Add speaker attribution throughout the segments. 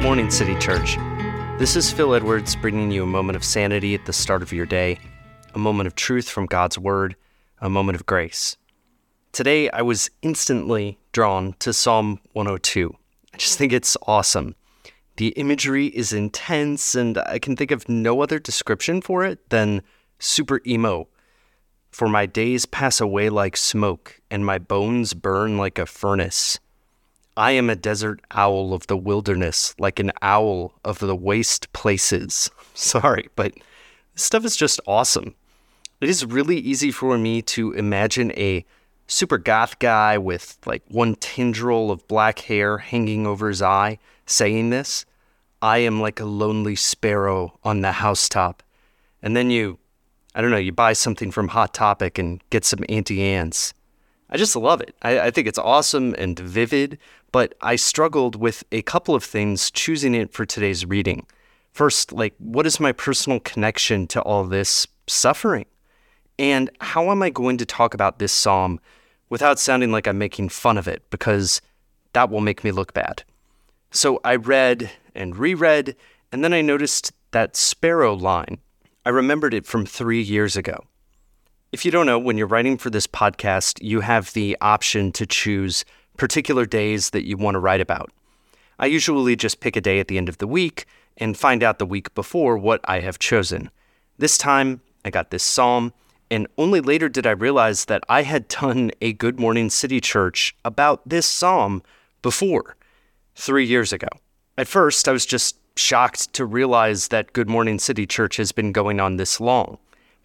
Speaker 1: Good morning, City Church. This is Phil Edwards bringing you a moment of sanity at the start of your day, a moment of truth from God's Word, a moment of grace. Today, I was instantly drawn to Psalm 102. I just think it's awesome. The imagery is intense, and I can think of no other description for it than super emo. For my days pass away like smoke, and my bones burn like a furnace. I am a desert owl of the wilderness, like an owl of the waste places. Sorry, but this stuff is just awesome. It is really easy for me to imagine a super goth guy with like one tendril of black hair hanging over his eye saying this. I am like a lonely sparrow on the housetop. And then you, I don't know, you buy something from Hot Topic and get some Auntie Anne's. I just love it. I, I think it's awesome and vivid, but I struggled with a couple of things choosing it for today's reading. First, like, what is my personal connection to all this suffering? And how am I going to talk about this psalm without sounding like I'm making fun of it? Because that will make me look bad. So I read and reread, and then I noticed that sparrow line. I remembered it from three years ago. If you don't know, when you're writing for this podcast, you have the option to choose particular days that you want to write about. I usually just pick a day at the end of the week and find out the week before what I have chosen. This time, I got this psalm, and only later did I realize that I had done a Good Morning City Church about this psalm before, three years ago. At first, I was just shocked to realize that Good Morning City Church has been going on this long.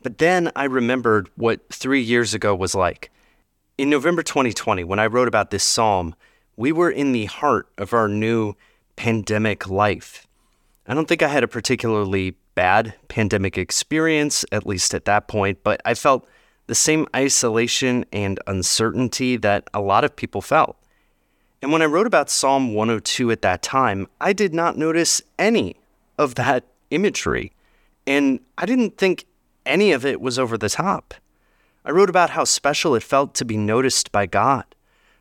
Speaker 1: But then I remembered what three years ago was like. In November 2020, when I wrote about this psalm, we were in the heart of our new pandemic life. I don't think I had a particularly bad pandemic experience, at least at that point, but I felt the same isolation and uncertainty that a lot of people felt. And when I wrote about Psalm 102 at that time, I did not notice any of that imagery. And I didn't think any of it was over the top. I wrote about how special it felt to be noticed by God.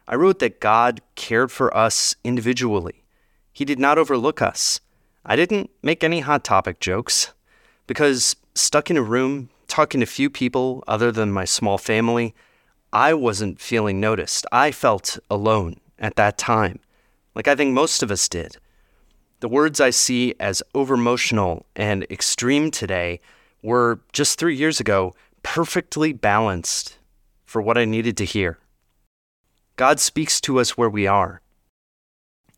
Speaker 1: I wrote that God cared for us individually. He did not overlook us. I didn't make any hot topic jokes because stuck in a room talking to few people other than my small family, I wasn't feeling noticed. I felt alone at that time, like I think most of us did. The words I see as overemotional and extreme today were just three years ago perfectly balanced for what I needed to hear. God speaks to us where we are.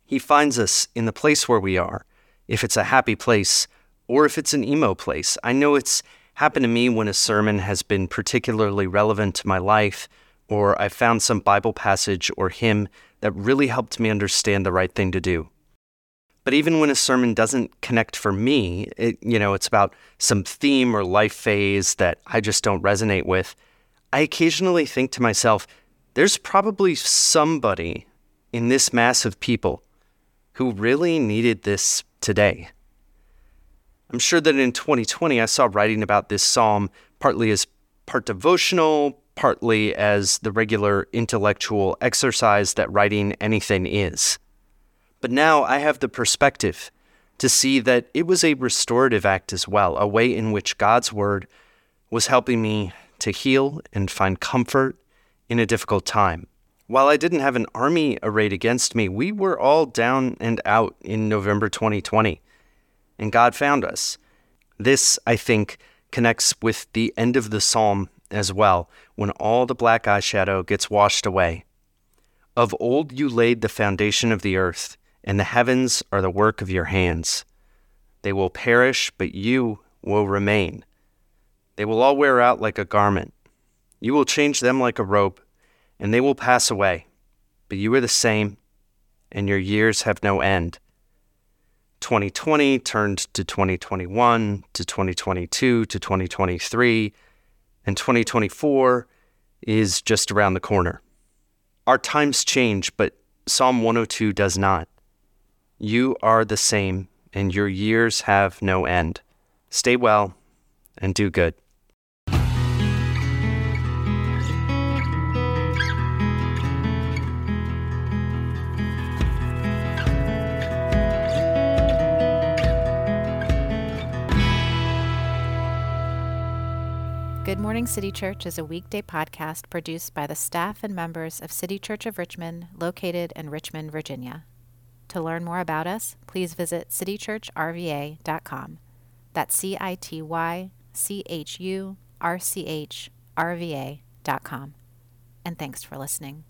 Speaker 1: He finds us in the place where we are, if it's a happy place or if it's an emo place. I know it's happened to me when a sermon has been particularly relevant to my life, or I found some Bible passage or hymn that really helped me understand the right thing to do. But even when a sermon doesn't connect for me, it, you know, it's about some theme or life phase that I just don't resonate with, I occasionally think to myself, there's probably somebody in this mass of people who really needed this today. I'm sure that in 2020, I saw writing about this psalm partly as part devotional, partly as the regular intellectual exercise that writing anything is. But now I have the perspective to see that it was a restorative act as well, a way in which God's word was helping me to heal and find comfort in a difficult time. While I didn't have an army arrayed against me, we were all down and out in November 2020, and God found us. This, I think, connects with the end of the psalm as well, when all the black eyeshadow gets washed away. Of old you laid the foundation of the earth and the heavens are the work of your hands. They will perish, but you will remain. They will all wear out like a garment. You will change them like a robe, and they will pass away. But you are the same, and your years have no end. 2020 turned to 2021, to 2022, to 2023, and 2024 is just around the corner. Our times change, but Psalm 102 does not. You are the same, and your years have no end. Stay well and do good.
Speaker 2: Good Morning City Church is a weekday podcast produced by the staff and members of City Church of Richmond, located in Richmond, Virginia. To learn more about us, please visit citychurchrva.com. That's C I T Y C H U R C H R V A.com. And thanks for listening.